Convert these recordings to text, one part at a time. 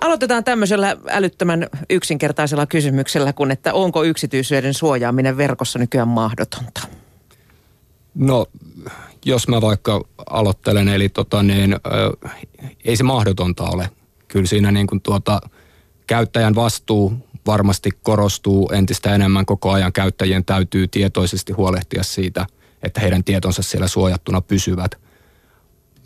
Aloitetaan tämmöisellä älyttömän yksinkertaisella kysymyksellä, kun että onko yksityisyyden suojaaminen verkossa nykyään mahdotonta? No, jos mä vaikka aloittelen, eli tota niin, ö, ei se mahdotonta ole. Kyllä siinä niin kuin tuota, käyttäjän vastuu varmasti korostuu entistä enemmän koko ajan. Käyttäjien täytyy tietoisesti huolehtia siitä, että heidän tietonsa siellä suojattuna pysyvät.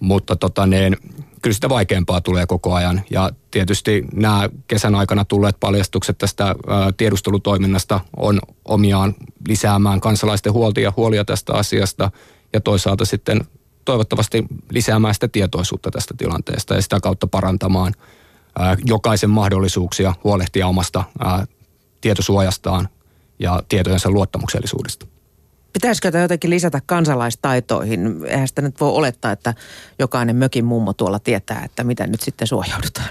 Mutta tota niin, kyllä sitä vaikeampaa tulee koko ajan. Ja tietysti nämä kesän aikana tulleet paljastukset tästä tiedustelutoiminnasta on omiaan lisäämään kansalaisten huoltia, huolia tästä asiasta ja toisaalta sitten toivottavasti lisäämään sitä tietoisuutta tästä tilanteesta ja sitä kautta parantamaan jokaisen mahdollisuuksia huolehtia omasta tietosuojastaan ja tietojensa luottamuksellisuudesta. Pitäisikö tämä jotenkin lisätä kansalaistaitoihin? Eihän sitä nyt voi olettaa, että jokainen mökin mummo tuolla tietää, että miten nyt sitten suojaudutaan.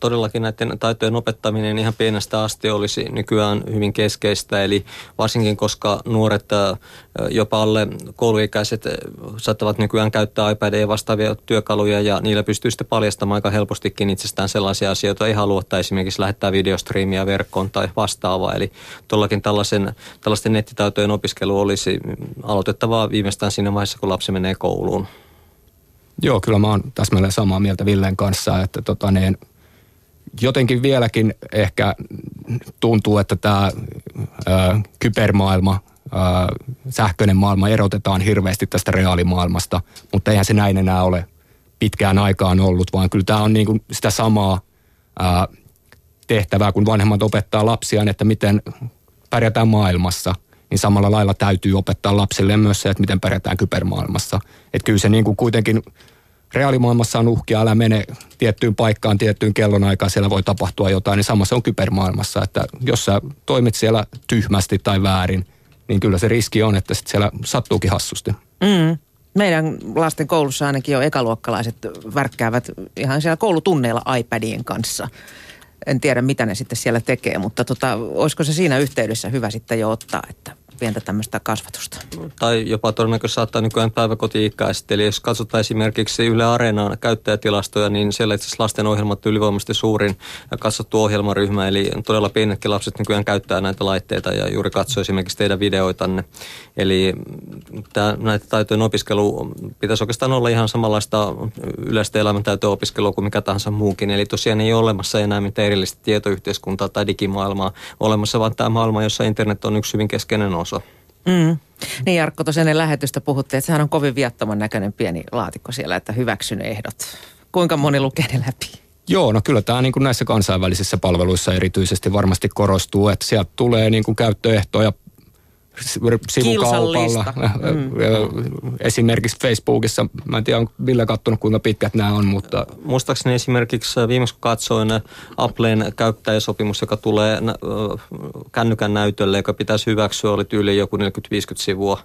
Todellakin näiden taitojen opettaminen ihan pienestä asti olisi nykyään hyvin keskeistä, eli varsinkin koska nuoret, jopa alle kouluikäiset, saattavat nykyään käyttää iPadia vastaavia työkaluja ja niillä pystyy sitten paljastamaan aika helpostikin itsestään sellaisia asioita, ei halua, että esimerkiksi lähettää videostriimiä verkkoon tai vastaavaa. Eli todellakin tällaisen, tällaisten nettitaitojen opiskelu olisi aloitettavaa viimeistään siinä vaiheessa, kun lapsi menee kouluun. Joo, kyllä mä oon täsmälleen samaa mieltä Villen kanssa, että tota niin, jotenkin vieläkin ehkä tuntuu, että tämä kybermaailma, ää, sähköinen maailma erotetaan hirveästi tästä reaalimaailmasta, mutta eihän se näin enää ole pitkään aikaan ollut, vaan kyllä tämä on niin kuin sitä samaa ää, tehtävää, kun vanhemmat opettaa lapsiaan, että miten pärjätään maailmassa, niin samalla lailla täytyy opettaa lapsille myös se, että miten pärjätään kybermaailmassa. Että kyllä se niin kuin kuitenkin reaalimaailmassa on uhkia, älä mene tiettyyn paikkaan, tiettyyn kellonaikaan, siellä voi tapahtua jotain, niin sama se on kybermaailmassa, että jos sä toimit siellä tyhmästi tai väärin, niin kyllä se riski on, että sit siellä sattuukin hassusti. Mm. Meidän lasten koulussa ainakin jo ekaluokkalaiset värkkäävät ihan siellä koulutunneilla iPadien kanssa. En tiedä, mitä ne sitten siellä tekee, mutta tota, olisiko se siinä yhteydessä hyvä sitten jo ottaa, että pientä tämmöistä kasvatusta. Tai jopa todennäköisesti saattaa nykyään päiväkoti-ikäiset. Eli jos katsotaan esimerkiksi Yle Areenaan käyttäjätilastoja, niin siellä itse asiassa lasten ohjelmat ylivoimaisesti suurin katsottu ohjelmaryhmä. Eli todella pienetkin lapset nykyään käyttää näitä laitteita ja juuri katsoo esimerkiksi teidän videoitanne. Eli tämä, näitä taitojen opiskelu pitäisi oikeastaan olla ihan samanlaista yleistä elämäntäytöä opiskelua kuin mikä tahansa muukin. Eli tosiaan ei ole olemassa enää mitään erillistä tietoyhteiskuntaa tai digimaailmaa olemassa, vaan tämä maailma, jossa internet on yksi hyvin keskeinen osa osa. Mm. Niin Jarkko, tuossa ennen lähetystä puhuttiin, että sehän on kovin viattoman näköinen pieni laatikko siellä, että hyväksyn ehdot. Kuinka moni lukee ne läpi? Joo, no kyllä tämä niin kuin näissä kansainvälisissä palveluissa erityisesti varmasti korostuu, että sieltä tulee niin kuin käyttöehtoja sivukaupalla. Mm. Esimerkiksi Facebookissa, mä en tiedä, onko Ville katsonut kuinka pitkät nämä on, mutta... Muistaakseni esimerkiksi viimeksi kun katsoin Applen käyttäjäsopimus, joka tulee kännykän näytölle, joka pitäisi hyväksyä, oli tyyli joku 40-50 sivua.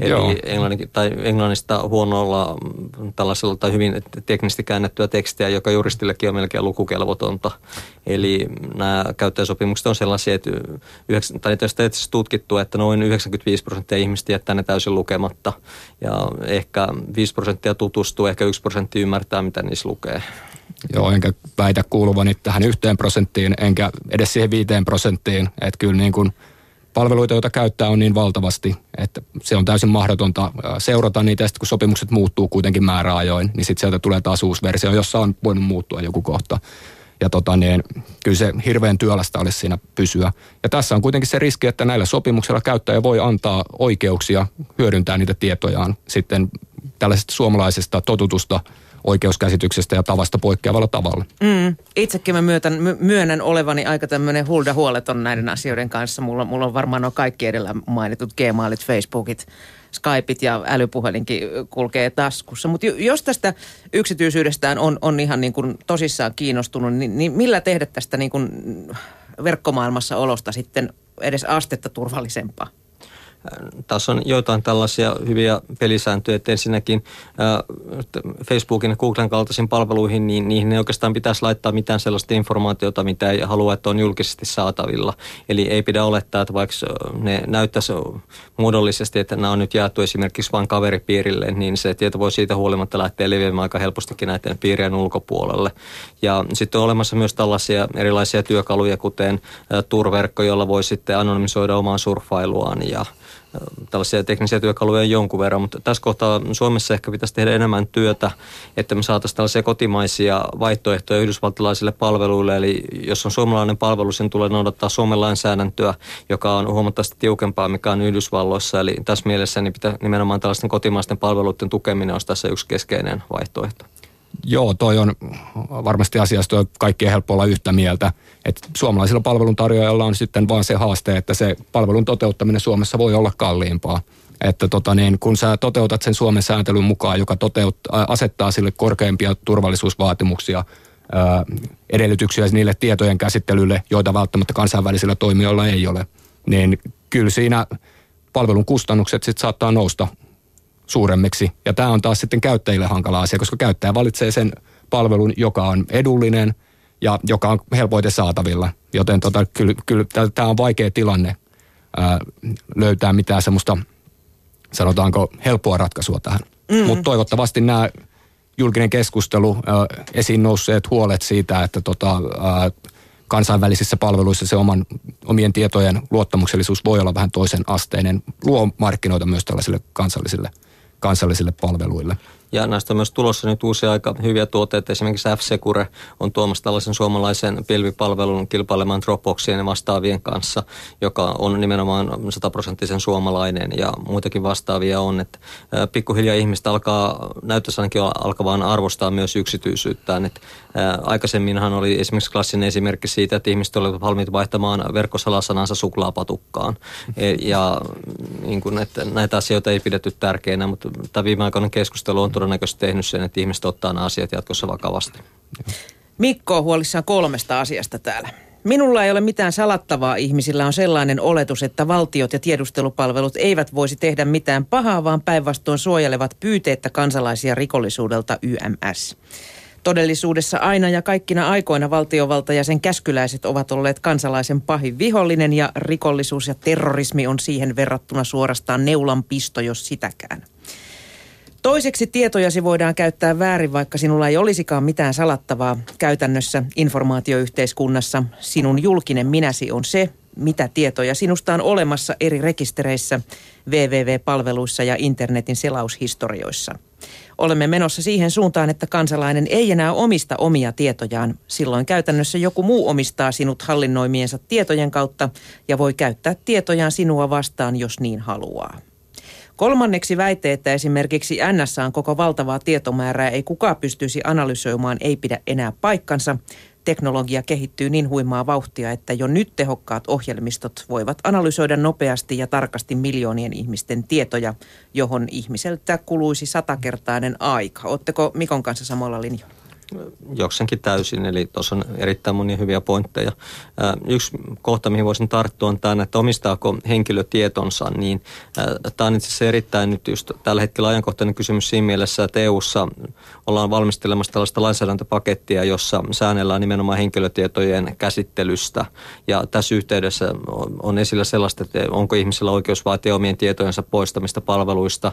Eli Joo. englannin, tai englannista huonolla tällaisella tai hyvin teknisesti käännettyä tekstiä, joka juristillekin on melkein lukukelvotonta. Eli nämä käyttäjäsopimukset on sellaisia, että, tai tästä tutkittu, että noin 95 prosenttia ihmistä jättää ne täysin lukematta. Ja ehkä 5 prosenttia tutustuu, ehkä 1 prosentti ymmärtää, mitä niissä lukee. Joo, enkä väitä kuuluvani tähän yhteen prosenttiin, enkä edes siihen viiteen prosenttiin. Että kyllä niin kuin palveluita, joita käyttää, on niin valtavasti, että se on täysin mahdotonta seurata niitä. Ja sitten kun sopimukset muuttuu kuitenkin määräajoin, niin sitten sieltä tulee taas uusi versio, jossa on voinut muuttua joku kohta. Ja tota niin, kyllä se hirveän työlästä olisi siinä pysyä. Ja tässä on kuitenkin se riski, että näillä sopimuksilla käyttäjä voi antaa oikeuksia hyödyntää niitä tietojaan sitten tällaisesta suomalaisesta totutusta oikeuskäsityksestä ja tavasta poikkeavalla tavalla. Mm. Itsekin mä myötän, myönnän olevani aika tämmöinen hulda huoleton näiden asioiden kanssa. Mulla, mulla on varmaan on kaikki edellä mainitut Gmailit, Facebookit, Skypeit ja älypuhelinkin kulkee taskussa. Mutta jos tästä yksityisyydestään on, on ihan niin kuin tosissaan kiinnostunut, niin, niin millä tehdä tästä niin kuin verkkomaailmassa olosta sitten edes astetta turvallisempaa? Tässä on joitain tällaisia hyviä pelisääntöjä, että ensinnäkin Facebookin ja Googlen kaltaisiin palveluihin, niin niihin ei oikeastaan pitäisi laittaa mitään sellaista informaatiota, mitä ei halua, että on julkisesti saatavilla. Eli ei pidä olettaa, että vaikka ne näyttäisi muodollisesti, että nämä on nyt jaettu esimerkiksi vain kaveripiirille, niin se tieto voi siitä huolimatta lähteä leviämään aika helpostikin näiden piirien ulkopuolelle. Ja sitten on olemassa myös tällaisia erilaisia työkaluja, kuten turverkko, jolla voi sitten anonymisoida omaa surfailuaan ja tällaisia teknisiä työkaluja jonkun verran, mutta tässä kohtaa Suomessa ehkä pitäisi tehdä enemmän työtä, että me saataisiin tällaisia kotimaisia vaihtoehtoja yhdysvaltalaisille palveluille. Eli jos on suomalainen palvelu, sen tulee noudattaa Suomen lainsäädäntöä, joka on huomattavasti tiukempaa, mikä on Yhdysvalloissa. Eli tässä mielessä niin pitää nimenomaan tällaisten kotimaisten palveluiden tukeminen olisi tässä yksi keskeinen vaihtoehto. Joo, toi on varmasti asiasta kaikkien helppo olla yhtä mieltä. Että suomalaisilla palveluntarjoajilla on sitten vaan se haaste, että se palvelun toteuttaminen Suomessa voi olla kalliimpaa. Että tota niin, kun sä toteutat sen Suomen sääntelyn mukaan, joka toteut, asettaa sille korkeimpia turvallisuusvaatimuksia, ää, edellytyksiä niille tietojen käsittelylle, joita välttämättä kansainvälisillä toimijoilla ei ole, niin kyllä siinä palvelun kustannukset sitten saattaa nousta suuremmiksi. Ja tämä on taas sitten käyttäjille hankala asia, koska käyttäjä valitsee sen palvelun, joka on edullinen ja joka on helpoiten saatavilla. Joten tota, kyllä, kyllä tämä on vaikea tilanne ää, löytää mitään semmoista, sanotaanko, helppoa ratkaisua tähän. Mm. Mutta toivottavasti nämä julkinen keskustelu, ää, esiin nousseet huolet siitä, että tota, ää, kansainvälisissä palveluissa se oman, omien tietojen luottamuksellisuus voi olla vähän toisen asteinen, luo markkinoita myös tällaisille kansallisille – kansallisille palveluille. Ja näistä on myös tulossa nyt uusia aika hyviä tuotteita. Esimerkiksi F-Secure on tuomassa tällaisen suomalaisen pilvipalvelun kilpailemaan Dropboxien ja vastaavien kanssa, joka on nimenomaan sataprosenttisen suomalainen ja muitakin vastaavia on. Että pikkuhiljaa ihmistä alkaa, näyttäisi ainakin alkavaan arvostaa myös yksityisyyttään. Että aikaisemminhan oli esimerkiksi klassinen esimerkki siitä, että ihmiset olivat valmiit vaihtamaan verkkosalasanansa suklaapatukkaan. E, ja niin kuin, että näitä asioita ei pidetty tärkeinä, mutta tämä viimeaikainen keskustelu on todennäköisesti tehnyt sen, että ihmiset ottaa nämä asiat jatkossa vakavasti. Mikko on huolissaan kolmesta asiasta täällä. Minulla ei ole mitään salattavaa. Ihmisillä on sellainen oletus, että valtiot ja tiedustelupalvelut eivät voisi tehdä mitään pahaa, vaan päinvastoin suojelevat pyyteettä kansalaisia rikollisuudelta YMS. Todellisuudessa aina ja kaikkina aikoina valtiovalta ja sen käskyläiset ovat olleet kansalaisen pahin vihollinen ja rikollisuus ja terrorismi on siihen verrattuna suorastaan neulan pisto, jos sitäkään. Toiseksi tietojasi voidaan käyttää väärin, vaikka sinulla ei olisikaan mitään salattavaa. Käytännössä informaatioyhteiskunnassa sinun julkinen minäsi on se, mitä tietoja sinusta on olemassa eri rekistereissä, www-palveluissa ja internetin selaushistorioissa. Olemme menossa siihen suuntaan, että kansalainen ei enää omista omia tietojaan. Silloin käytännössä joku muu omistaa sinut hallinnoimiensa tietojen kautta ja voi käyttää tietojaan sinua vastaan, jos niin haluaa. Kolmanneksi väite, että esimerkiksi NSAn koko valtavaa tietomäärää ei kukaan pystyisi analysoimaan, ei pidä enää paikkansa. Teknologia kehittyy niin huimaa vauhtia, että jo nyt tehokkaat ohjelmistot voivat analysoida nopeasti ja tarkasti miljoonien ihmisten tietoja, johon ihmiseltä kuluisi satakertainen aika. Oletteko Mikon kanssa samalla linjalla? Jokseenkin täysin, eli tuossa on erittäin monia hyviä pointteja. Yksi kohta, mihin voisin tarttua, on tämä, että omistaako henkilö tietonsa, niin tämä on itse asiassa erittäin nyt just tällä hetkellä ajankohtainen kysymys siinä mielessä, että EU-ssa ollaan valmistelemassa tällaista lainsäädäntöpakettia, jossa säännellään nimenomaan henkilötietojen käsittelystä, ja tässä yhteydessä on esillä sellaista, että onko ihmisellä oikeus vaatia omien tietojensa poistamista palveluista,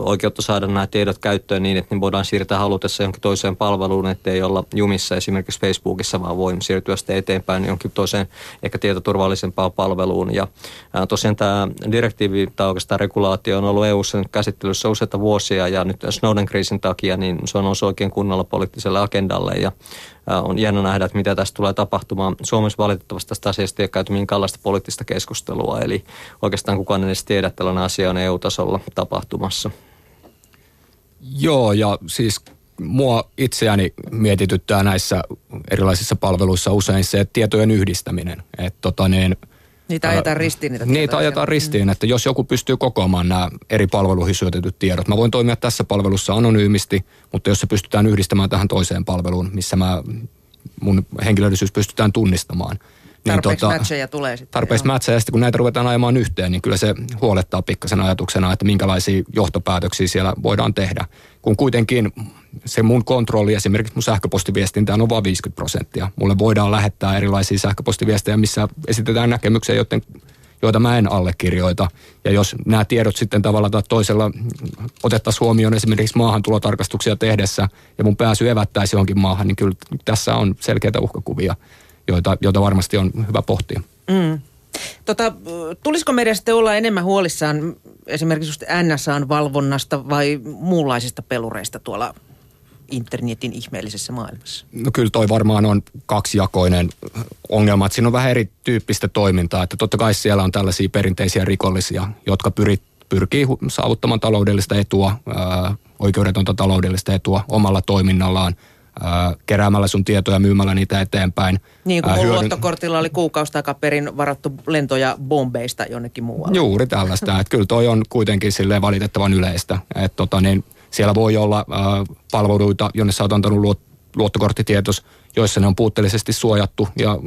oikeutta saada nämä tiedot käyttöön niin, että ne voidaan siirtää halutessa johonkin toiseen palveluun, haluan, ei olla jumissa esimerkiksi Facebookissa, vaan voi siirtyä sitten eteenpäin jonkin toiseen ehkä tietoturvallisempaan palveluun. Ja ää, tosiaan tämä direktiivi tai oikeastaan regulaatio on ollut EU-ssa käsittelyssä useita vuosia ja nyt Snowden-kriisin takia niin se on noussut oikein kunnolla poliittiselle agendalle ja on jännä nähdä, että mitä tästä tulee tapahtumaan. Suomessa valitettavasti tästä asiasta ei ole käyty minkäänlaista poliittista keskustelua, eli oikeastaan kukaan ei edes tiedä, että tällainen asia on EU-tasolla tapahtumassa. Joo, ja siis mua itseäni mietityttää näissä erilaisissa palveluissa usein se että tietojen yhdistäminen. Että tota niin, Niitä ajetaan ristiin. Niitä, niitä ajetaan ristiin, että jos joku pystyy kokoamaan nämä eri palveluihin syötetyt tiedot. Mä voin toimia tässä palvelussa anonyymisti, mutta jos se pystytään yhdistämään tähän toiseen palveluun, missä mä, mun henkilöllisyys pystytään tunnistamaan, tarpeeksi tota, matcheja tulee sitten. Tarpeeksi matcheja, ja sitten kun näitä ruvetaan ajamaan yhteen, niin kyllä se huolettaa pikkasen ajatuksena, että minkälaisia johtopäätöksiä siellä voidaan tehdä. Kun kuitenkin se mun kontrolli esimerkiksi mun sähköpostiviestintään on vain 50 prosenttia. Mulle voidaan lähettää erilaisia sähköpostiviestejä, missä esitetään näkemyksiä, joiden joita mä en allekirjoita. Ja jos nämä tiedot sitten tavalla tai toisella otettaisiin huomioon esimerkiksi maahantulotarkastuksia tehdessä ja mun pääsy evättäisi johonkin maahan, niin kyllä tässä on selkeitä uhkakuvia, joita, joita varmasti on hyvä pohtia. Mm. Tota, tulisiko meidän sitten olla enemmän huolissaan esimerkiksi just NSAn valvonnasta vai muunlaisista pelureista tuolla internetin ihmeellisessä maailmassa? No kyllä toi varmaan on kaksijakoinen ongelma, että siinä on vähän erityyppistä toimintaa, että totta kai siellä on tällaisia perinteisiä rikollisia, jotka pyrit, pyrkii saavuttamaan taloudellista etua, ää, oikeudetonta taloudellista etua omalla toiminnallaan, ää, keräämällä sun tietoja, myymällä niitä eteenpäin. Niin kuin hyödyn... luottokortilla oli kuukausi takaperin varattu lentoja bombeista jonnekin muualle. Juuri tällaista, että kyllä toi on kuitenkin sille valitettavan yleistä, että tota, niin, siellä voi olla äh, palveluita, jonne sä oot antanut luot, luottokorttitietos, joissa ne on puutteellisesti suojattu ja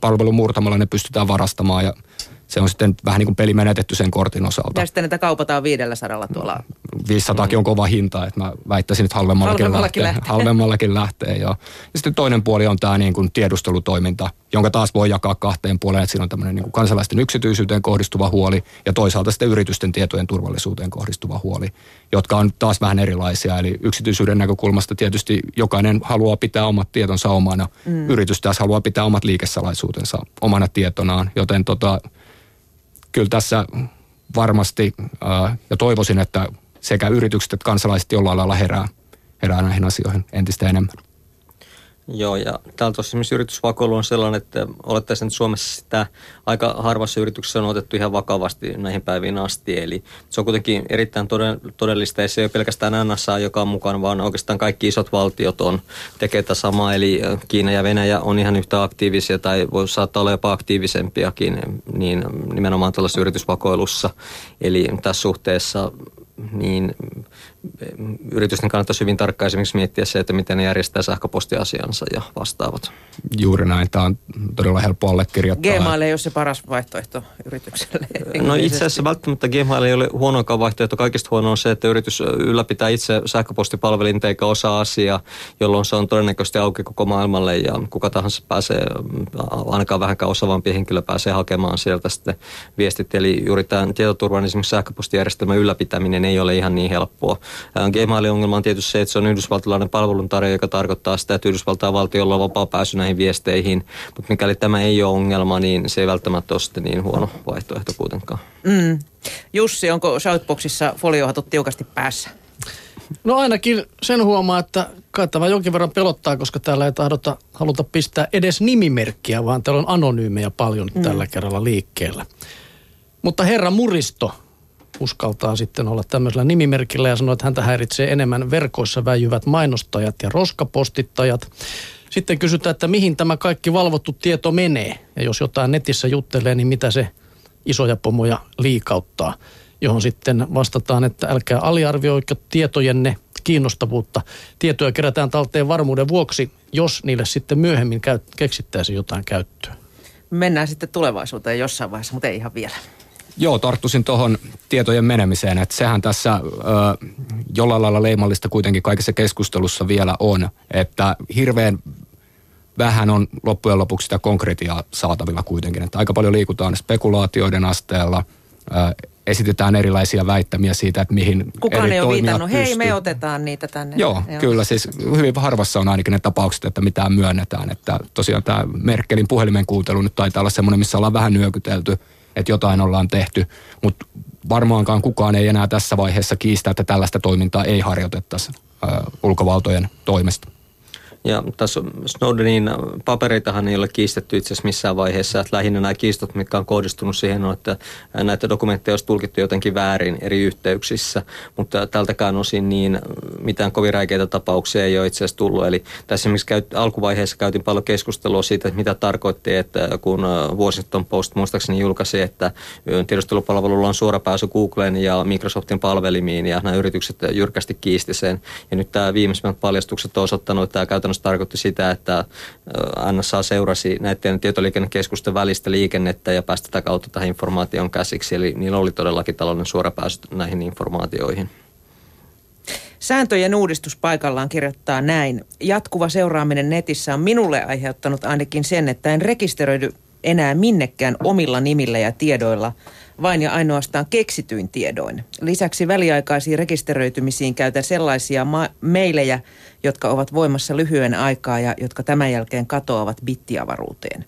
palvelun murtamalla ne pystytään varastamaan ja se on sitten vähän niin kuin peli menetetty sen kortin osalta. Ja sitten niitä kaupataan 500 tuolla. 500 mm. on kova hinta, että mä väittäisin, että halvemmallakin, halvemmallakin lähtee. lähtee. Halvemmallakin lähtee, joo. Ja sitten toinen puoli on tämä niin kuin tiedustelutoiminta, jonka taas voi jakaa kahteen puoleen, että siinä on tämmöinen niin kuin kansalaisten yksityisyyteen kohdistuva huoli ja toisaalta sitten yritysten tietojen turvallisuuteen kohdistuva huoli, jotka on taas vähän erilaisia. Eli yksityisyyden näkökulmasta tietysti jokainen haluaa pitää omat tietonsa omana. Mm. Yritys taas haluaa pitää omat liikesalaisuutensa omana tietonaan, joten tota, kyllä tässä varmasti ää, ja toivoisin, että sekä yritykset että kansalaiset jollain lailla herää, herää näihin asioihin entistä enemmän. Joo, ja täällä tosiaan yritysvakoilu on sellainen, että olettaisin, että Suomessa sitä aika harvassa yrityksessä on otettu ihan vakavasti näihin päiviin asti. Eli se on kuitenkin erittäin todellista, ja se ei ole pelkästään NSA, joka on mukana, vaan oikeastaan kaikki isot valtiot on tekee tätä samaa. Eli Kiina ja Venäjä on ihan yhtä aktiivisia, tai voi saattaa olla jopa aktiivisempiakin, niin nimenomaan tällaisessa yritysvakoilussa. Eli tässä suhteessa niin yritysten kannattaisi hyvin tarkkaan esimerkiksi miettiä se, että miten ne järjestää sähköpostiasiansa ja vastaavat. Juuri näin. Tämä on todella helppo allekirjoittaa. Gmail ei ole se paras vaihtoehto yritykselle. No itse asiassa välttämättä Gmail ei ole huonoakaan vaihtoehto. Kaikista huono on se, että yritys ylläpitää itse sähköpostipalvelinta eikä osaa asiaa, jolloin se on todennäköisesti auki koko maailmalle ja kuka tahansa pääsee, ainakaan vähänkään osaavampi henkilö pääsee hakemaan sieltä sitten viestit. Eli juuri tämä tietoturvan esimerkiksi sähköpostijärjestelmän ylläpitäminen ei ole ihan niin helppoa. Gmailin ongelma on tietysti se, että se on yhdysvaltalainen palveluntarjoaja, joka tarkoittaa sitä, että Yhdysvaltain valtiolla on vapaa pääsy näihin viesteihin. Mutta mikäli tämä ei ole ongelma, niin se ei välttämättä ole sitten niin huono vaihtoehto kuitenkaan. Mm. Jussi, onko Shoutboxissa foliohatut tiukasti päässä? No ainakin sen huomaa, että kai tämä jonkin verran pelottaa, koska täällä ei tahdota, haluta pistää edes nimimerkkiä, vaan täällä on anonyymejä paljon mm. tällä kerralla liikkeellä. Mutta herra Muristo, uskaltaa sitten olla tämmöisellä nimimerkillä ja sanoa, että häntä häiritsee enemmän verkoissa väijyvät mainostajat ja roskapostittajat. Sitten kysytään, että mihin tämä kaikki valvottu tieto menee. Ja jos jotain netissä juttelee, niin mitä se isoja pomoja liikauttaa. Johon sitten vastataan, että älkää aliarvioiko tietojenne kiinnostavuutta. Tietoja kerätään talteen varmuuden vuoksi, jos niille sitten myöhemmin keksittäisiin jotain käyttöä. Mennään sitten tulevaisuuteen jossain vaiheessa, mutta ei ihan vielä. Joo, tarttuisin tuohon tietojen menemiseen, että sehän tässä ö, jollain lailla leimallista kuitenkin kaikessa keskustelussa vielä on, että hirveän vähän on loppujen lopuksi sitä konkretiaa saatavilla kuitenkin, että aika paljon liikutaan spekulaatioiden asteella, ö, esitetään erilaisia väittämiä siitä, että mihin Kukaan eri ei ole viitannut, pystyy. hei me otetaan niitä tänne. Joo, Joo, kyllä. Siis hyvin harvassa on ainakin ne tapaukset, että mitään myönnetään, että tosiaan tämä Merkelin puhelimen kuuntelu nyt taitaa olla semmoinen, missä ollaan vähän nyökytelty – että jotain ollaan tehty, mutta varmaankaan kukaan ei enää tässä vaiheessa kiistä, että tällaista toimintaa ei harjoitettaisi ulkovaltojen toimesta. Ja tässä Snowdenin papereitahan ei ole kiistetty itse asiassa missään vaiheessa. Että lähinnä nämä kiistot, mitkä on kohdistunut siihen, on, että näitä dokumentteja olisi tulkittu jotenkin väärin eri yhteyksissä. Mutta tältäkään osin niin mitään kovin räikeitä tapauksia ei ole itse asiassa tullut. Eli tässä esimerkiksi käyt, alkuvaiheessa käytiin paljon keskustelua siitä, että mitä tarkoitti, että kun Washington Post muistaakseni julkaisi, että tiedustelupalvelulla on suora pääsy Googlen ja Microsoftin palvelimiin ja nämä yritykset jyrkästi kiisti sen. Ja nyt tämä viimeisimmät paljastukset on osoittanut, että tämä käytännössä käytännössä tarkoitti sitä, että NSA seurasi näiden tietoliikennekeskusten välistä liikennettä ja päästä tätä kautta tähän informaation käsiksi. Eli niillä oli todellakin talouden suora pääsy näihin informaatioihin. Sääntöjen uudistus paikallaan kirjoittaa näin. Jatkuva seuraaminen netissä on minulle aiheuttanut ainakin sen, että en rekisteröidy enää minnekään omilla nimillä ja tiedoilla, vain ja ainoastaan keksityin tiedoin. Lisäksi väliaikaisiin rekisteröitymisiin käytän sellaisia ma- meilejä, jotka ovat voimassa lyhyen aikaa ja jotka tämän jälkeen katoavat bittiavaruuteen.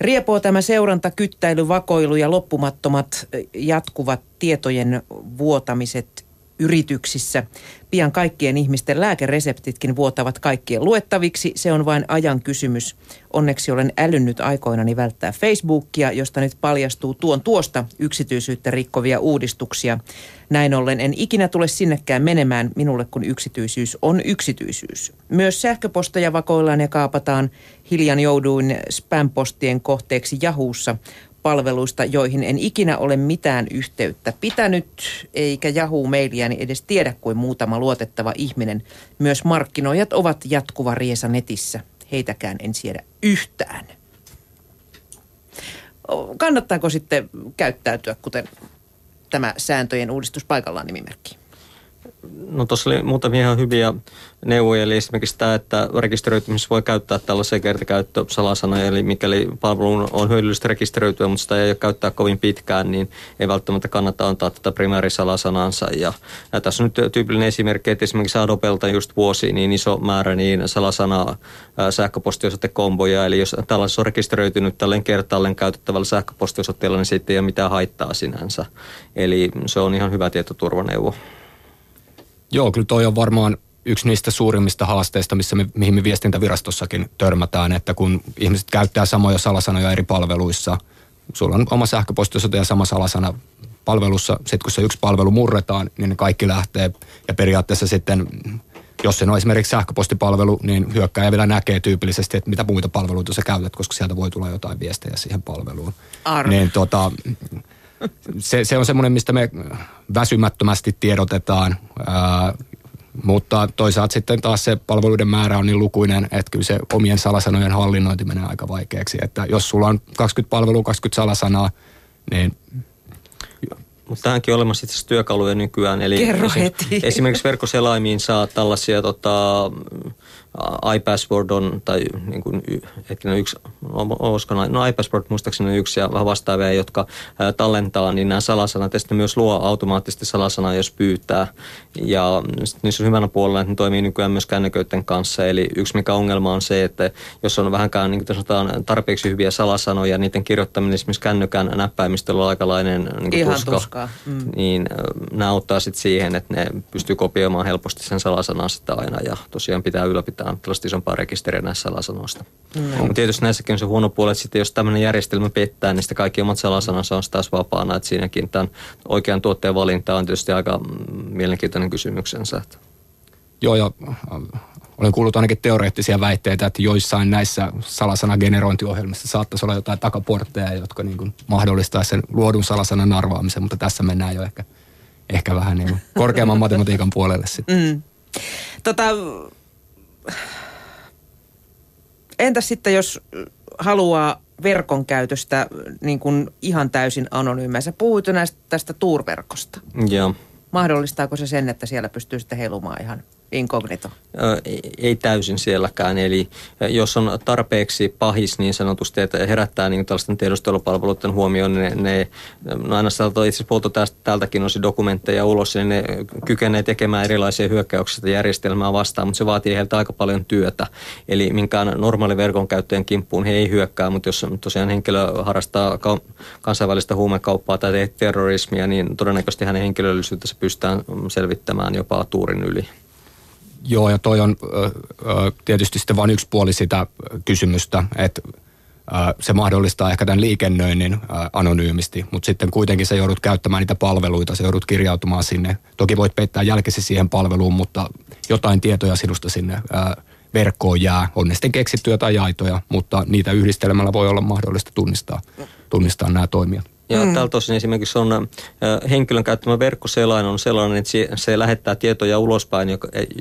Riepoo tämä seuranta, kyttäily, vakoilu ja loppumattomat jatkuvat tietojen vuotamiset yrityksissä. Pian kaikkien ihmisten lääkereseptitkin vuotavat kaikkien luettaviksi. Se on vain ajan kysymys. Onneksi olen älynnyt aikoinani välttää Facebookia, josta nyt paljastuu tuon tuosta yksityisyyttä rikkovia uudistuksia. Näin ollen en ikinä tule sinnekään menemään minulle, kun yksityisyys on yksityisyys. Myös sähköposteja vakoillaan ja kaapataan. Hiljan jouduin spam-postien kohteeksi Jahuussa palveluista, joihin en ikinä ole mitään yhteyttä pitänyt, eikä Yahoo-mailiäni edes tiedä kuin muutama luotettava ihminen. Myös markkinoijat ovat jatkuva riesa netissä. Heitäkään en siedä yhtään. Kannattaako sitten käyttäytyä, kuten tämä sääntöjen uudistus paikallaan nimimerkki? No tuossa oli muutamia ihan hyviä neuvoja, eli esimerkiksi tämä, että rekisteröitymisessä voi käyttää tällaisia kertakäyttösalasanoja, eli mikäli palvelu on hyödyllistä rekisteröityä, mutta sitä ei käyttää kovin pitkään, niin ei välttämättä kannata antaa tätä primäärisalasanansa. Ja, ja tässä on nyt tyypillinen esimerkki, että esimerkiksi Adopelta just vuosi niin iso määrä niin salasana sähköpostiosoitekomboja, eli jos tällaisessa on rekisteröitynyt tälleen kertaalleen käytettävällä sähköpostiosoitteella, niin siitä ei ole mitään haittaa sinänsä. Eli se on ihan hyvä tietoturvaneuvo. Joo, kyllä toi on varmaan yksi niistä suurimmista haasteista, missä me, mihin me viestintävirastossakin törmätään, että kun ihmiset käyttää samoja salasanoja eri palveluissa, sulla on oma sähköpostiosoite ja sama salasana palvelussa, sitten kun se yksi palvelu murretaan, niin ne kaikki lähtee ja periaatteessa sitten jos se on esimerkiksi sähköpostipalvelu, niin hyökkäjä vielä näkee tyypillisesti, että mitä muita palveluita sä käytät, koska sieltä voi tulla jotain viestejä siihen palveluun. Arvo. Niin tota, se, se on semmoinen, mistä me väsymättömästi tiedotetaan, ää, mutta toisaalta sitten taas se palveluiden määrä on niin lukuinen, että kyllä se omien salasanojen hallinnointi menee aika vaikeaksi. Että jos sulla on 20 palvelua, 20 salasanaa, niin mutta tähänkin on olemassa itse työkaluja nykyään. Eli Kerro esim, heti. Esimerkiksi verkkoselaimiin saa tällaisia tota, iPassword on, tai niin kuin, hetkinen yksi, olisiko no iPassword muistaakseni on yksi ja vähän vastaavia, jotka ää, tallentaa, niin nämä salasanat ja sitten myös luo automaattisesti salasana, jos pyytää. Ja niissä on hyvänä puolella, että ne toimii nykyään myös kännyköiden kanssa. Eli yksi mikä ongelma on se, että jos on vähänkään niin kuin sanotaan, tarpeeksi hyviä salasanoja, niiden kirjoittaminen esimerkiksi kännykän näppäimistöllä on aikalainen niin Ihan tuska, tuskaa. Mm. niin nämä auttaa sitten siihen, että ne pystyy kopioimaan helposti sen salasanan sitä aina ja tosiaan pitää ylläpitää tällaista isompaa rekisteriä näissä salasanoista. Mm. Mutta tietysti näissäkin on se huono puoli, että sitten jos tämmöinen järjestelmä pettää, niin sitten kaikki omat salasanansa on taas vapaana, että siinäkin tämän oikean tuotteen valinta on tietysti aika mm, mielenkiintoinen kysymyksensä. Joo, ja äh, olen kuullut ainakin teoreettisia väitteitä, että joissain näissä salasanagenerointiohjelmissa saattaisi olla jotain takaportteja, jotka niin kuin mahdollistaa sen luodun salasanan arvaamisen, mutta tässä mennään jo ehkä, ehkä vähän niin kuin korkeamman matematiikan puolelle sitten. Mm. Tota, entäs sitten, jos haluaa verkon käytöstä niin kuin ihan täysin anonyymiä? Sä puhuit jo näistä, tästä Tour-verkosta. Joo. Mahdollistaako se sen, että siellä pystyy sitten heilumaan ihan inkognito? Ei, täysin sielläkään. Eli jos on tarpeeksi pahis niin sanotusti, että herättää niin tällaisten tiedustelupalveluiden huomioon, niin ne, no aina sieltä itse asiassa tästä, täältäkin osin dokumentteja ulos, niin ne kykenee tekemään erilaisia hyökkäyksiä järjestelmää vastaan, mutta se vaatii heiltä aika paljon työtä. Eli minkään normaali verkon käyttäjän kimppuun he ei hyökkää, mutta jos tosiaan henkilö harrastaa kansainvälistä huumekauppaa tai terrorismia, niin todennäköisesti hänen henkilöllisyytensä pystytään selvittämään jopa tuurin yli. Joo, ja toi on ö, tietysti sitten vain yksi puoli sitä kysymystä, että se mahdollistaa ehkä tämän liikennöinnin anonyymisti, mutta sitten kuitenkin sä joudut käyttämään niitä palveluita, sä joudut kirjautumaan sinne. Toki voit peittää jälkesi siihen palveluun, mutta jotain tietoja sinusta sinne verkkoon jää. On ne sitten keksittyjä tai jaitoja, mutta niitä yhdistelemällä voi olla mahdollista tunnistaa, tunnistaa nämä toimijat. Ja mm. tältä osin esimerkiksi on henkilön käyttämä verkkoselain on sellainen, että se, se lähettää tietoja ulospäin,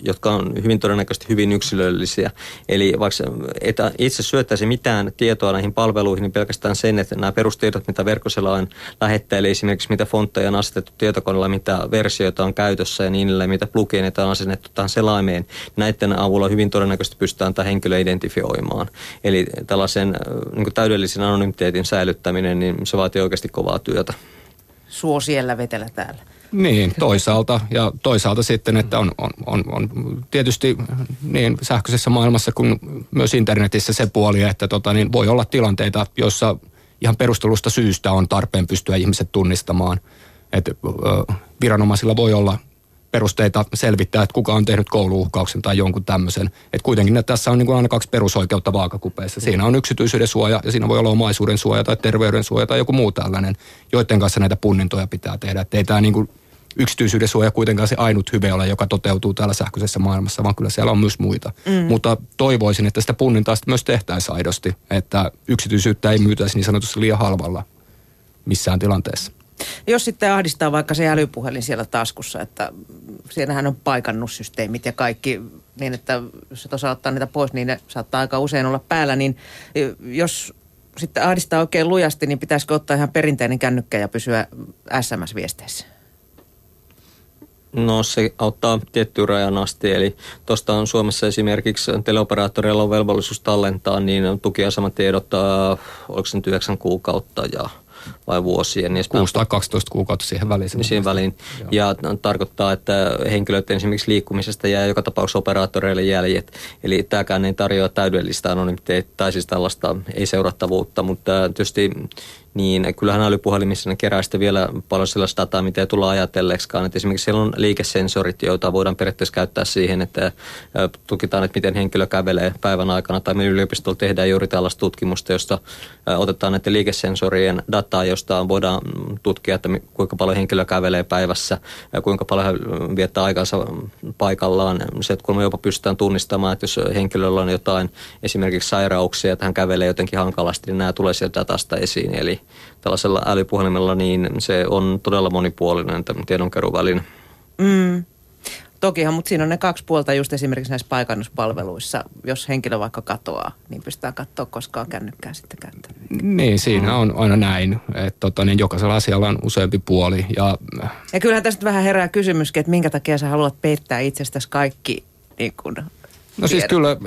jotka on hyvin todennäköisesti hyvin yksilöllisiä. Eli vaikka et itse syöttäisi mitään tietoa näihin palveluihin, niin pelkästään sen, että nämä perustiedot, mitä verkkoselain lähettää, eli esimerkiksi mitä fontteja on asetettu tietokoneella, mitä versioita on käytössä ja niin edelleen, mitä plugineita on asennettu tähän selaimeen, näiden avulla hyvin todennäköisesti pystytään tämä henkilö identifioimaan. Eli tällaisen niin täydellisen anonymiteetin säilyttäminen, niin se vaatii oikeasti kovaa työtä. Suo siellä, vetellä täällä. Niin, toisaalta. Ja toisaalta sitten, että on, on, on, on tietysti niin sähköisessä maailmassa kuin myös internetissä se puoli, että tota, niin voi olla tilanteita, joissa ihan perustelusta syystä on tarpeen pystyä ihmiset tunnistamaan. Että viranomaisilla voi olla perusteita selvittää, että kuka on tehnyt kouluuhkauksen tai jonkun tämmöisen. Että kuitenkin että tässä on niin kuin aina kaksi perusoikeutta vaakakupeissa. Siinä on yksityisyyden suoja ja siinä voi olla omaisuuden suoja tai terveyden suoja tai joku muu tällainen, joiden kanssa näitä punnintoja pitää tehdä. Että ei tämä niin kuin yksityisyyden suoja kuitenkaan se ainut hyve ole, joka toteutuu täällä sähköisessä maailmassa, vaan kyllä siellä on myös muita. Mm. Mutta toivoisin, että sitä punnintaa myös tehtäisiin aidosti, että yksityisyyttä ei myytäisi niin sanotusti liian halvalla missään tilanteessa. Jos sitten ahdistaa vaikka se älypuhelin siellä taskussa, että siellähän on paikannussysteemit ja kaikki niin, että jos et osaa ottaa niitä pois, niin ne saattaa aika usein olla päällä, niin jos sitten ahdistaa oikein lujasti, niin pitäisikö ottaa ihan perinteinen kännykkä ja pysyä SMS-viesteissä? No se auttaa tiettyyn rajan asti, eli tuosta on Suomessa esimerkiksi teleoperaattoreilla on velvollisuus tallentaa, niin tukiasematiedot, oliko se nyt 9 kuukautta ja vai vuosien. Niin 6 tai 12 kuukautta siihen väliin. Niin siihen väliin. Ja tarkoittaa, että henkilöt esimerkiksi liikkumisesta jää joka tapauksessa operaattoreille jäljet. Eli tämäkään ei tarjoa täydellistä anonymiteettia tai siis tällaista ei-seurattavuutta, mutta tietysti niin kyllähän älypuhelimissa ne kerää sitten vielä paljon sellaista dataa, mitä ei tulla ajatelleeksikaan. Että esimerkiksi siellä on liikesensorit, joita voidaan periaatteessa käyttää siihen, että tukitaan, että miten henkilö kävelee päivän aikana. Tai me yliopistolla tehdään juuri tällaista tutkimusta, josta otetaan näiden liikesensorien dataa, josta voidaan tutkia, että kuinka paljon henkilö kävelee päivässä ja kuinka paljon hän viettää aikansa paikallaan. Se, että kun me jopa pystytään tunnistamaan, että jos henkilöllä on jotain esimerkiksi sairauksia, että hän kävelee jotenkin hankalasti, niin nämä tulee sieltä datasta esiin. Eli tällaisella älypuhelimella niin se on todella monipuolinen tiedonkeruväline. Mm. Tokihan, mutta siinä on ne kaksi puolta just esimerkiksi näissä paikannuspalveluissa. Jos henkilö vaikka katoaa, niin pystytään katsoa koskaan kännykkää sitten käyttänyt. Niin, siinä on aina näin. Että tota, niin jokaisella asialla on useampi puoli. Ja, ja kyllähän tästä vähän herää kysymyskin, että minkä takia sä haluat peittää itsestäsi kaikki niin kun, No siis kyllä,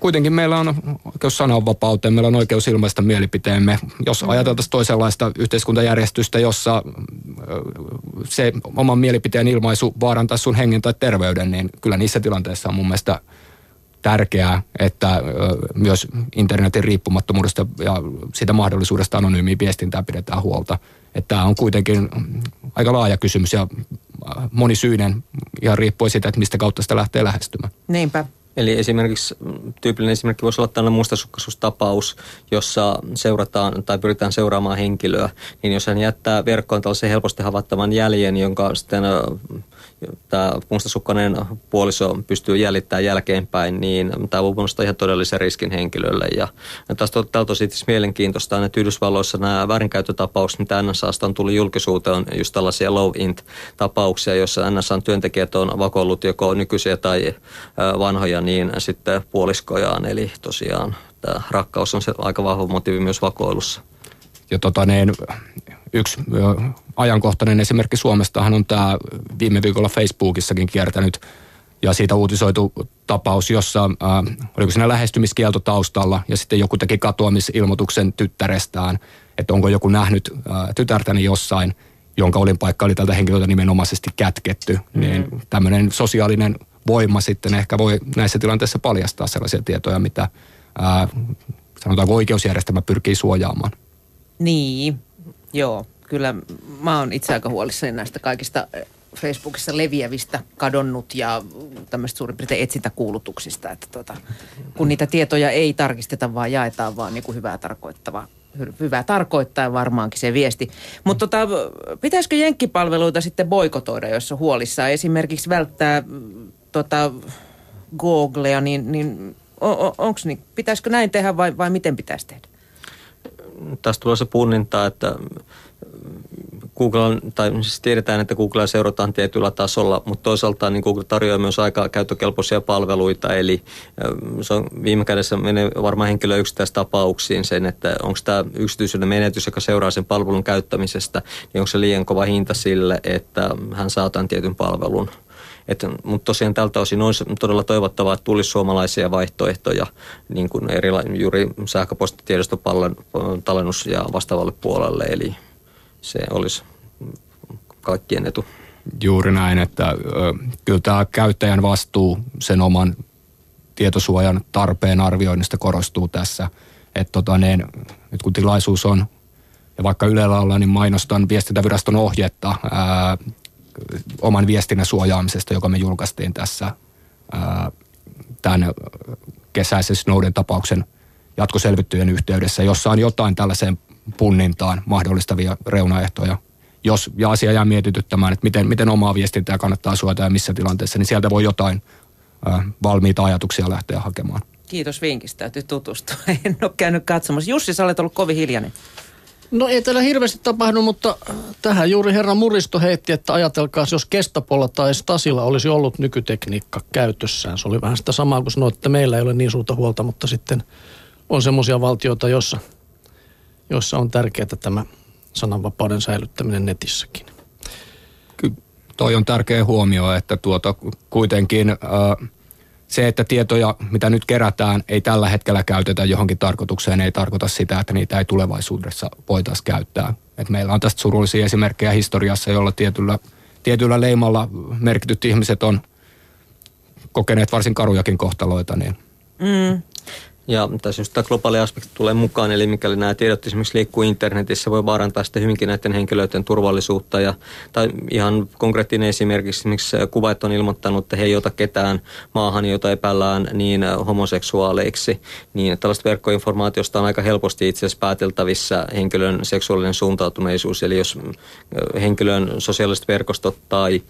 kuitenkin meillä on oikeus sananvapauteen, meillä on oikeus ilmaista mielipiteemme. Jos mm. ajateltaisiin toisenlaista yhteiskuntajärjestystä, jossa se oman mielipiteen ilmaisu vaarantaa sun hengen tai terveyden, niin kyllä niissä tilanteissa on mun mielestä tärkeää, että myös internetin riippumattomuudesta ja siitä mahdollisuudesta anonyymiä viestintää pidetään huolta. Että tämä on kuitenkin aika laaja kysymys ja monisyinen ja riippuen siitä, että mistä kautta sitä lähtee lähestymään. Niinpä. Eli esimerkiksi tyypillinen esimerkki voisi olla tällainen mustasukkaisuustapaus, jossa seurataan tai pyritään seuraamaan henkilöä. Niin jos hän jättää verkkoon tällaisen helposti havaittavan jäljen, jonka sitten tämä mustasukkainen puoliso pystyy jäljittämään jälkeenpäin, niin tämä voi muodostaa ihan todellisen riskin henkilölle. Ja, ja taas tältä osin mielenkiintoista, että Yhdysvalloissa nämä väärinkäyttötapaukset, mitä NSAsta on tullut julkisuuteen, on just tällaisia low int tapauksia, joissa NSAn työntekijät on vakoillut joko nykyisiä tai vanhoja, niin sitten puoliskojaan. Eli tosiaan tämä rakkaus on se aika vahva motiivi myös vakoilussa. Ja tota niin, yksi ajankohtainen esimerkki Suomestahan on tämä viime viikolla Facebookissakin kiertänyt ja siitä uutisoitu tapaus, jossa äh, oliko siinä lähestymiskielto taustalla ja sitten joku teki katoamisilmoituksen tyttärestään, että onko joku nähnyt äh, tytärtäni jossain, jonka olinpaikka oli tältä henkilöltä nimenomaisesti kätketty. Mm. Niin tämmöinen sosiaalinen voima sitten ehkä voi näissä tilanteissa paljastaa sellaisia tietoja, mitä äh, sanotaanko oikeusjärjestelmä pyrkii suojaamaan. Niin, joo kyllä mä oon itse aika huolissani näistä kaikista Facebookissa leviävistä kadonnut ja tämmöistä suurin piirtein etsintäkuulutuksista, että tota, kun niitä tietoja ei tarkisteta, vaan jaetaan vaan niin kuin hyvää tarkoittava hyvää tarkoittaa varmaankin se viesti. Mutta tota, pitäisikö jenkkipalveluita sitten boikotoida, jos on huolissaan? Esimerkiksi välttää tota, Googlea, niin, niin on, onks niin, pitäisikö näin tehdä vai, vai miten pitäisi tehdä? Tästä tulee se punninta, että Google, tai siis tiedetään, että Googlea seurataan tietyllä tasolla, mutta toisaalta niin Google tarjoaa myös aika käyttökelpoisia palveluita, eli se on viime kädessä menee varmaan henkilö tapauksiin sen, että onko tämä yksityisyyden menetys, joka seuraa sen palvelun käyttämisestä, niin onko se liian kova hinta sille, että hän saa tämän tietyn palvelun. Mutta tosiaan tältä osin olisi todella toivottavaa, että tulisi suomalaisia vaihtoehtoja niin kuin erila- juuri sähköpostitiedostopallennus ja vastaavalle puolelle, eli se olisi kaikkien etu. Juuri näin, että ö, kyllä tämä käyttäjän vastuu sen oman tietosuojan tarpeen arvioinnista korostuu tässä. Että tota, niin, nyt kun tilaisuus on, ja vaikka Ylellä ollaan, niin mainostan viestintäviraston ohjetta ää, oman viestinnän suojaamisesta, joka me julkaistiin tässä ää, tämän kesäisen Snowden tapauksen jatkoselvittyjen yhteydessä, jossa on jotain tällaiseen punnintaan mahdollistavia reunaehtoja. Jos ja asia jää mietityttämään, että miten, miten omaa viestintää kannattaa suojata ja missä tilanteessa, niin sieltä voi jotain ä, valmiita ajatuksia lähteä hakemaan. Kiitos vinkistä, täytyy tutustua. En ole käynyt katsomassa. Jussi, sä olet ollut kovin hiljainen. No ei täällä hirveästi tapahdu, mutta tähän juuri herra Muristo heitti, että ajatelkaa, jos Kestapolla tai Stasilla olisi ollut nykytekniikka käytössään. Se oli vähän sitä samaa kuin sanoit, että meillä ei ole niin suurta huolta, mutta sitten on semmoisia valtioita, joissa – joissa on tärkeää tämä sananvapauden säilyttäminen netissäkin. Kyllä toi on tärkeä huomio, että tuota, kuitenkin äh, se, että tietoja, mitä nyt kerätään, ei tällä hetkellä käytetä johonkin tarkoitukseen, ei tarkoita sitä, että niitä ei tulevaisuudessa voitaisiin käyttää. Et meillä on tästä surullisia esimerkkejä historiassa, jolla tietyllä, tietyllä leimalla merkityt ihmiset on kokeneet varsin karujakin kohtaloita. Niin. Mm. Ja tässä just tämä globaali aspekti tulee mukaan, eli mikäli nämä tiedot esimerkiksi liikkuu internetissä, voi vaarantaa sitten hyvinkin näiden henkilöiden turvallisuutta. Ja, tai ihan konkreettinen esimerkiksi, esimerkiksi kuvat on ilmoittanut, että he ei ota ketään maahan, jota epäillään niin homoseksuaaleiksi. Niin tällaista verkkoinformaatiosta on aika helposti itse asiassa pääteltävissä henkilön seksuaalinen suuntautuneisuus. Eli jos henkilön sosiaaliset verkostot tai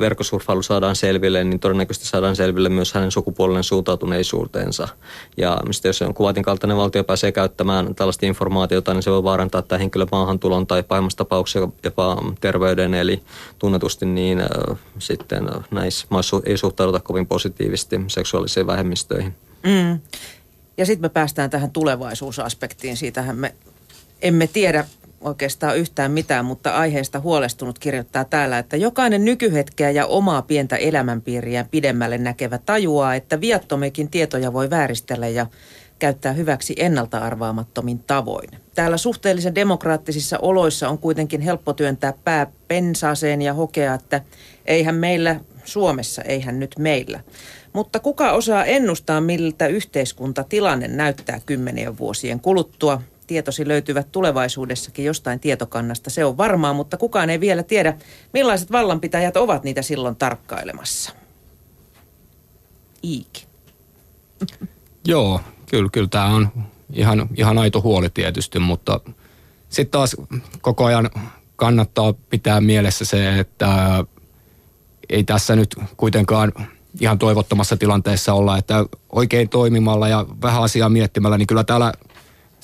verkkosurfailu saadaan selville, niin todennäköisesti saadaan selville myös hänen sukupuolinen suuntautuneisuutensa. Ja mistä jos on kuvatin kaltainen valtio pääsee käyttämään tällaista informaatiota, niin se voi vaarantaa tämä henkilön maahantulon tai pahimmassa tapauksessa jopa terveyden. Eli tunnetusti niin äh, sitten näissä maissa ei suhtauduta kovin positiivisesti seksuaalisiin vähemmistöihin. Mm. Ja sitten me päästään tähän tulevaisuusaspektiin. Siitähän me emme tiedä oikeastaan yhtään mitään, mutta aiheesta huolestunut kirjoittaa täällä, että jokainen nykyhetkeä ja omaa pientä elämänpiiriä pidemmälle näkevä tajuaa, että viattomekin tietoja voi vääristellä ja käyttää hyväksi ennalta arvaamattomin tavoin. Täällä suhteellisen demokraattisissa oloissa on kuitenkin helppo työntää pää pensaaseen ja hokea, että eihän meillä Suomessa, eihän nyt meillä. Mutta kuka osaa ennustaa, miltä yhteiskuntatilanne näyttää kymmenien vuosien kuluttua? Tietosi löytyvät tulevaisuudessakin jostain tietokannasta, se on varmaa, mutta kukaan ei vielä tiedä, millaiset vallanpitäjät ovat niitä silloin tarkkailemassa. Iiki. Joo, kyllä, kyllä tämä on ihan, ihan aito huoli tietysti, mutta sitten taas koko ajan kannattaa pitää mielessä se, että ei tässä nyt kuitenkaan ihan toivottomassa tilanteessa olla, että oikein toimimalla ja vähän asiaa miettimällä, niin kyllä täällä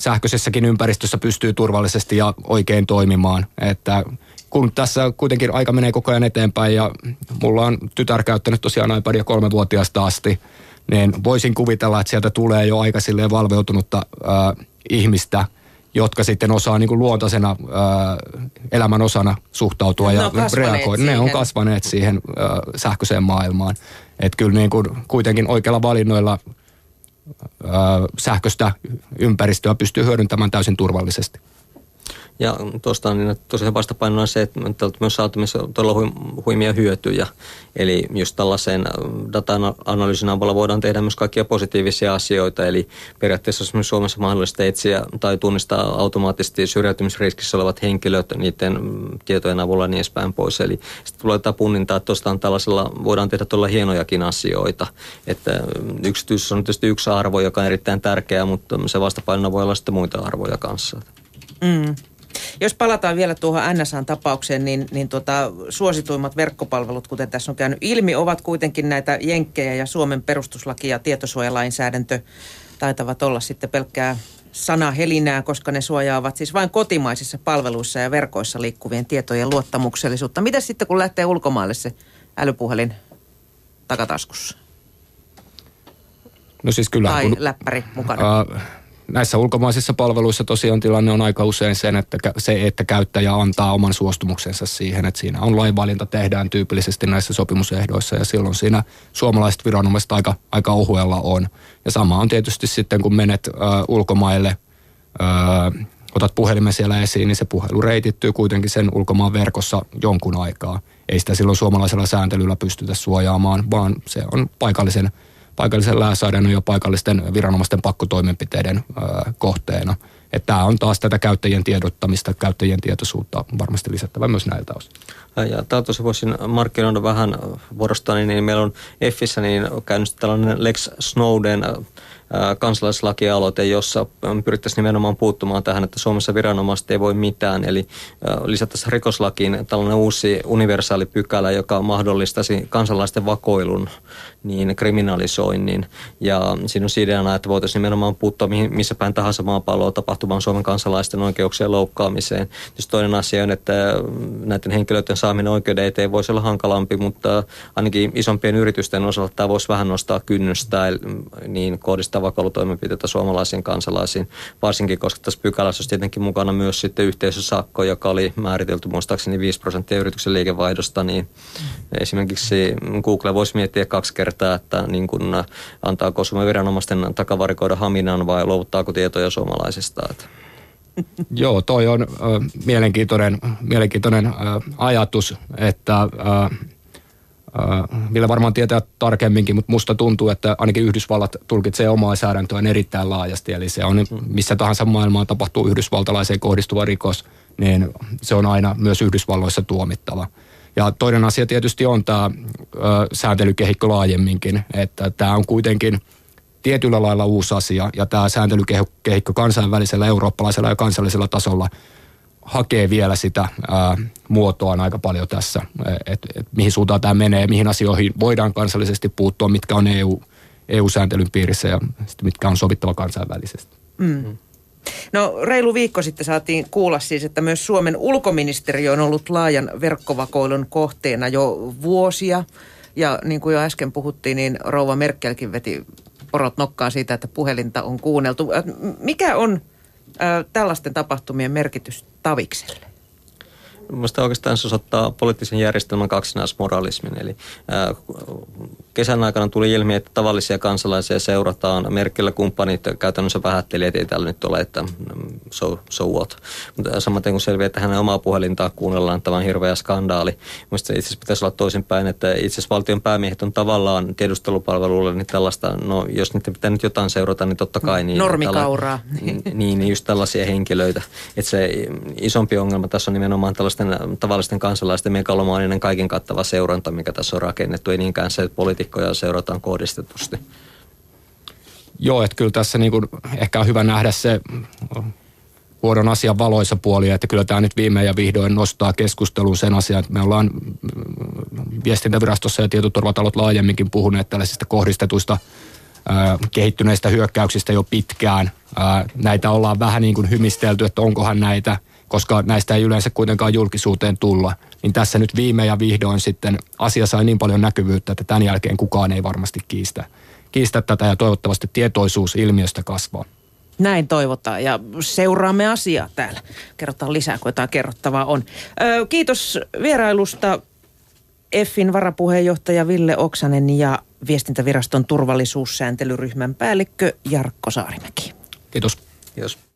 sähköisessäkin ympäristössä pystyy turvallisesti ja oikein toimimaan. Että kun tässä kuitenkin aika menee koko ajan eteenpäin ja mulla on tytär käyttänyt tosiaan iPadia kolmevuotiaasta asti, niin voisin kuvitella, että sieltä tulee jo aika silleen valveutunutta ää, ihmistä, jotka sitten osaa niin kuin luontaisena ää, elämän osana suhtautua ja reagoida. Ne on kasvaneet siihen ää, sähköiseen maailmaan. Että kyllä niin kuin kuitenkin oikeilla valinnoilla – sähköistä ympäristöä pystyy hyödyntämään täysin turvallisesti. Ja tuosta niin tosiaan vastapainona on se, että tältä myös saatu todella huimia hyötyjä. Eli just tällaisen data-analyysin avulla voidaan tehdä myös kaikkia positiivisia asioita. Eli periaatteessa myös Suomessa mahdollista etsiä tai tunnistaa automaattisesti syrjäytymisriskissä olevat henkilöt niiden tietojen avulla niin edespäin pois. Eli sitten tulee tätä punnintaa, että tuosta tällaisella voidaan tehdä todella hienojakin asioita. Että yksityisyys on tietysti yksi arvo, joka on erittäin tärkeä, mutta se vastapainona voi olla sitten muita arvoja kanssa. Mm. Jos palataan vielä tuohon NSAn-tapaukseen, niin, niin tuota, suosituimmat verkkopalvelut, kuten tässä on käynyt ilmi, ovat kuitenkin näitä jenkkejä ja Suomen perustuslaki ja tietosuojalainsäädäntö taitavat olla sitten pelkkää sanahelinää, koska ne suojaavat siis vain kotimaisissa palveluissa ja verkoissa liikkuvien tietojen luottamuksellisuutta. Mitä sitten, kun lähtee ulkomaille se älypuhelin takataskussa? No siis kyllä. Tai kun, läppäri mukana? Äh, näissä ulkomaisissa palveluissa tosiaan tilanne on aika usein sen, että se, että käyttäjä antaa oman suostumuksensa siihen, että siinä on lainvalinta tehdään tyypillisesti näissä sopimusehdoissa ja silloin siinä suomalaiset viranomaiset aika, aika ohuella on. Ja sama on tietysti sitten, kun menet ö, ulkomaille, ö, otat puhelimen siellä esiin, niin se puhelu reitittyy kuitenkin sen ulkomaan verkossa jonkun aikaa. Ei sitä silloin suomalaisella sääntelyllä pystytä suojaamaan, vaan se on paikallisen paikallisen lainsäädännön ja paikallisten viranomaisten pakkotoimenpiteiden kohteena. Että tämä on taas tätä käyttäjien tiedottamista, käyttäjien tietoisuutta varmasti lisättävä myös näiltä osin. Ja tältä voisin markkinoida vähän vuorostani, niin meillä on EFFissä niin käynnistetty tällainen Lex Snowden kansalaislakialoite, jossa pyrittäisiin nimenomaan puuttumaan tähän, että Suomessa viranomaiset ei voi mitään. Eli lisättäisiin rikoslakiin tällainen uusi universaali pykälä, joka mahdollistaisi kansalaisten vakoilun niin kriminalisoinnin. Ja siinä on ideana, että voitaisiin nimenomaan puuttua missä päin tahansa maapalloa tapahtuvaan Suomen kansalaisten oikeuksien loukkaamiseen. Tietysti toinen asia on, että näiden henkilöiden saaminen oikeuden eteen voisi olla hankalampi, mutta ainakin isompien yritysten osalta tämä voisi vähän nostaa kynnystä, niin kohdistaa vakoilutoimenpiteitä suomalaisiin kansalaisiin, varsinkin koska tässä pykälässä olisi tietenkin mukana myös sitten yhteisösakko, joka oli määritelty muistaakseni 5 prosenttia yrityksen liikevaihdosta, niin esimerkiksi Google voisi miettiä kaksi kertaa että niin kuin, äh, antaako Suomen viranomaisten takavarikoida Haminan vai luovuttaako tietoja suomalaisista. Että. Joo, toi on äh, mielenkiintoinen, mielenkiintoinen äh, ajatus, että äh, Ville varmaan tietää tarkemminkin, mutta musta tuntuu, että ainakin Yhdysvallat tulkitsee omaa säädäntöään erittäin laajasti. Eli se on missä tahansa maailmaan tapahtuu yhdysvaltalaiseen kohdistuva rikos, niin se on aina myös Yhdysvalloissa tuomittava. Ja toinen asia tietysti on tämä sääntelykehikko laajemminkin, että tämä on kuitenkin tietyllä lailla uusi asia ja tämä sääntelykehikko kansainvälisellä, eurooppalaisella ja kansallisella tasolla hakee vielä sitä ää, muotoaan aika paljon tässä, että et, mihin suuntaan tämä menee, mihin asioihin voidaan kansallisesti puuttua, mitkä on EU, EU-sääntelyn piirissä ja mitkä on sovittava kansainvälisesti. Mm. No reilu viikko sitten saatiin kuulla siis, että myös Suomen ulkoministeriö on ollut laajan verkkovakoilun kohteena jo vuosia. Ja niin kuin jo äsken puhuttiin, niin rouva Merkelkin veti porot nokkaan siitä, että puhelinta on kuunneltu. Mikä on tällaisten tapahtumien merkitys Tavikselle? Minusta oikeastaan se osoittaa poliittisen järjestelmän kaksinaismoralismin. Eli kesän aikana tuli ilmi, että tavallisia kansalaisia seurataan. Merkillä kumppanit käytännössä vähätteli, että ei täällä nyt ole, että mm, so, so what. Mutta samaten kun selviää, että hänen omaa puhelintaa kuunnellaan, tämä on hirveä skandaali. Minusta itse asiassa pitäisi olla toisinpäin, että itse asiassa valtion päämiehet on tavallaan tiedustelupalveluille niin tällaista, no jos niitä pitää nyt jotain seurata, niin totta kai. Niin, Normikauraa. Tälla, niin, niin, just tällaisia henkilöitä. Että se isompi ongelma tässä on nimenomaan tällaisten tavallisten kansalaisten megalomaaninen kaiken kattava seuranta, mikä tässä on rakennettu. Ei niinkään se, että poliitikkoja seurataan kohdistetusti. Joo, että kyllä tässä niin kuin ehkä on hyvä nähdä se vuodon asian valoissa puoli, että kyllä tämä nyt viimein ja vihdoin nostaa keskusteluun sen asian, että me ollaan viestintävirastossa ja tietoturvatalot laajemminkin puhuneet tällaisista kohdistetuista kehittyneistä hyökkäyksistä jo pitkään. näitä ollaan vähän niin kuin hymistelty, että onkohan näitä, koska näistä ei yleensä kuitenkaan julkisuuteen tulla. Niin tässä nyt viime ja vihdoin sitten asia sai niin paljon näkyvyyttä, että tämän jälkeen kukaan ei varmasti kiistä, kiistä tätä ja toivottavasti tietoisuus ilmiöstä kasvaa. Näin toivotaan ja seuraamme asiaa täällä. Kerrotaan lisää, kun jotain kerrottavaa on. Ö, kiitos vierailusta EFFin varapuheenjohtaja Ville Oksanen ja viestintäviraston turvallisuussääntelyryhmän päällikkö Jarkko Saarimäki. Kiitos. Kiitos.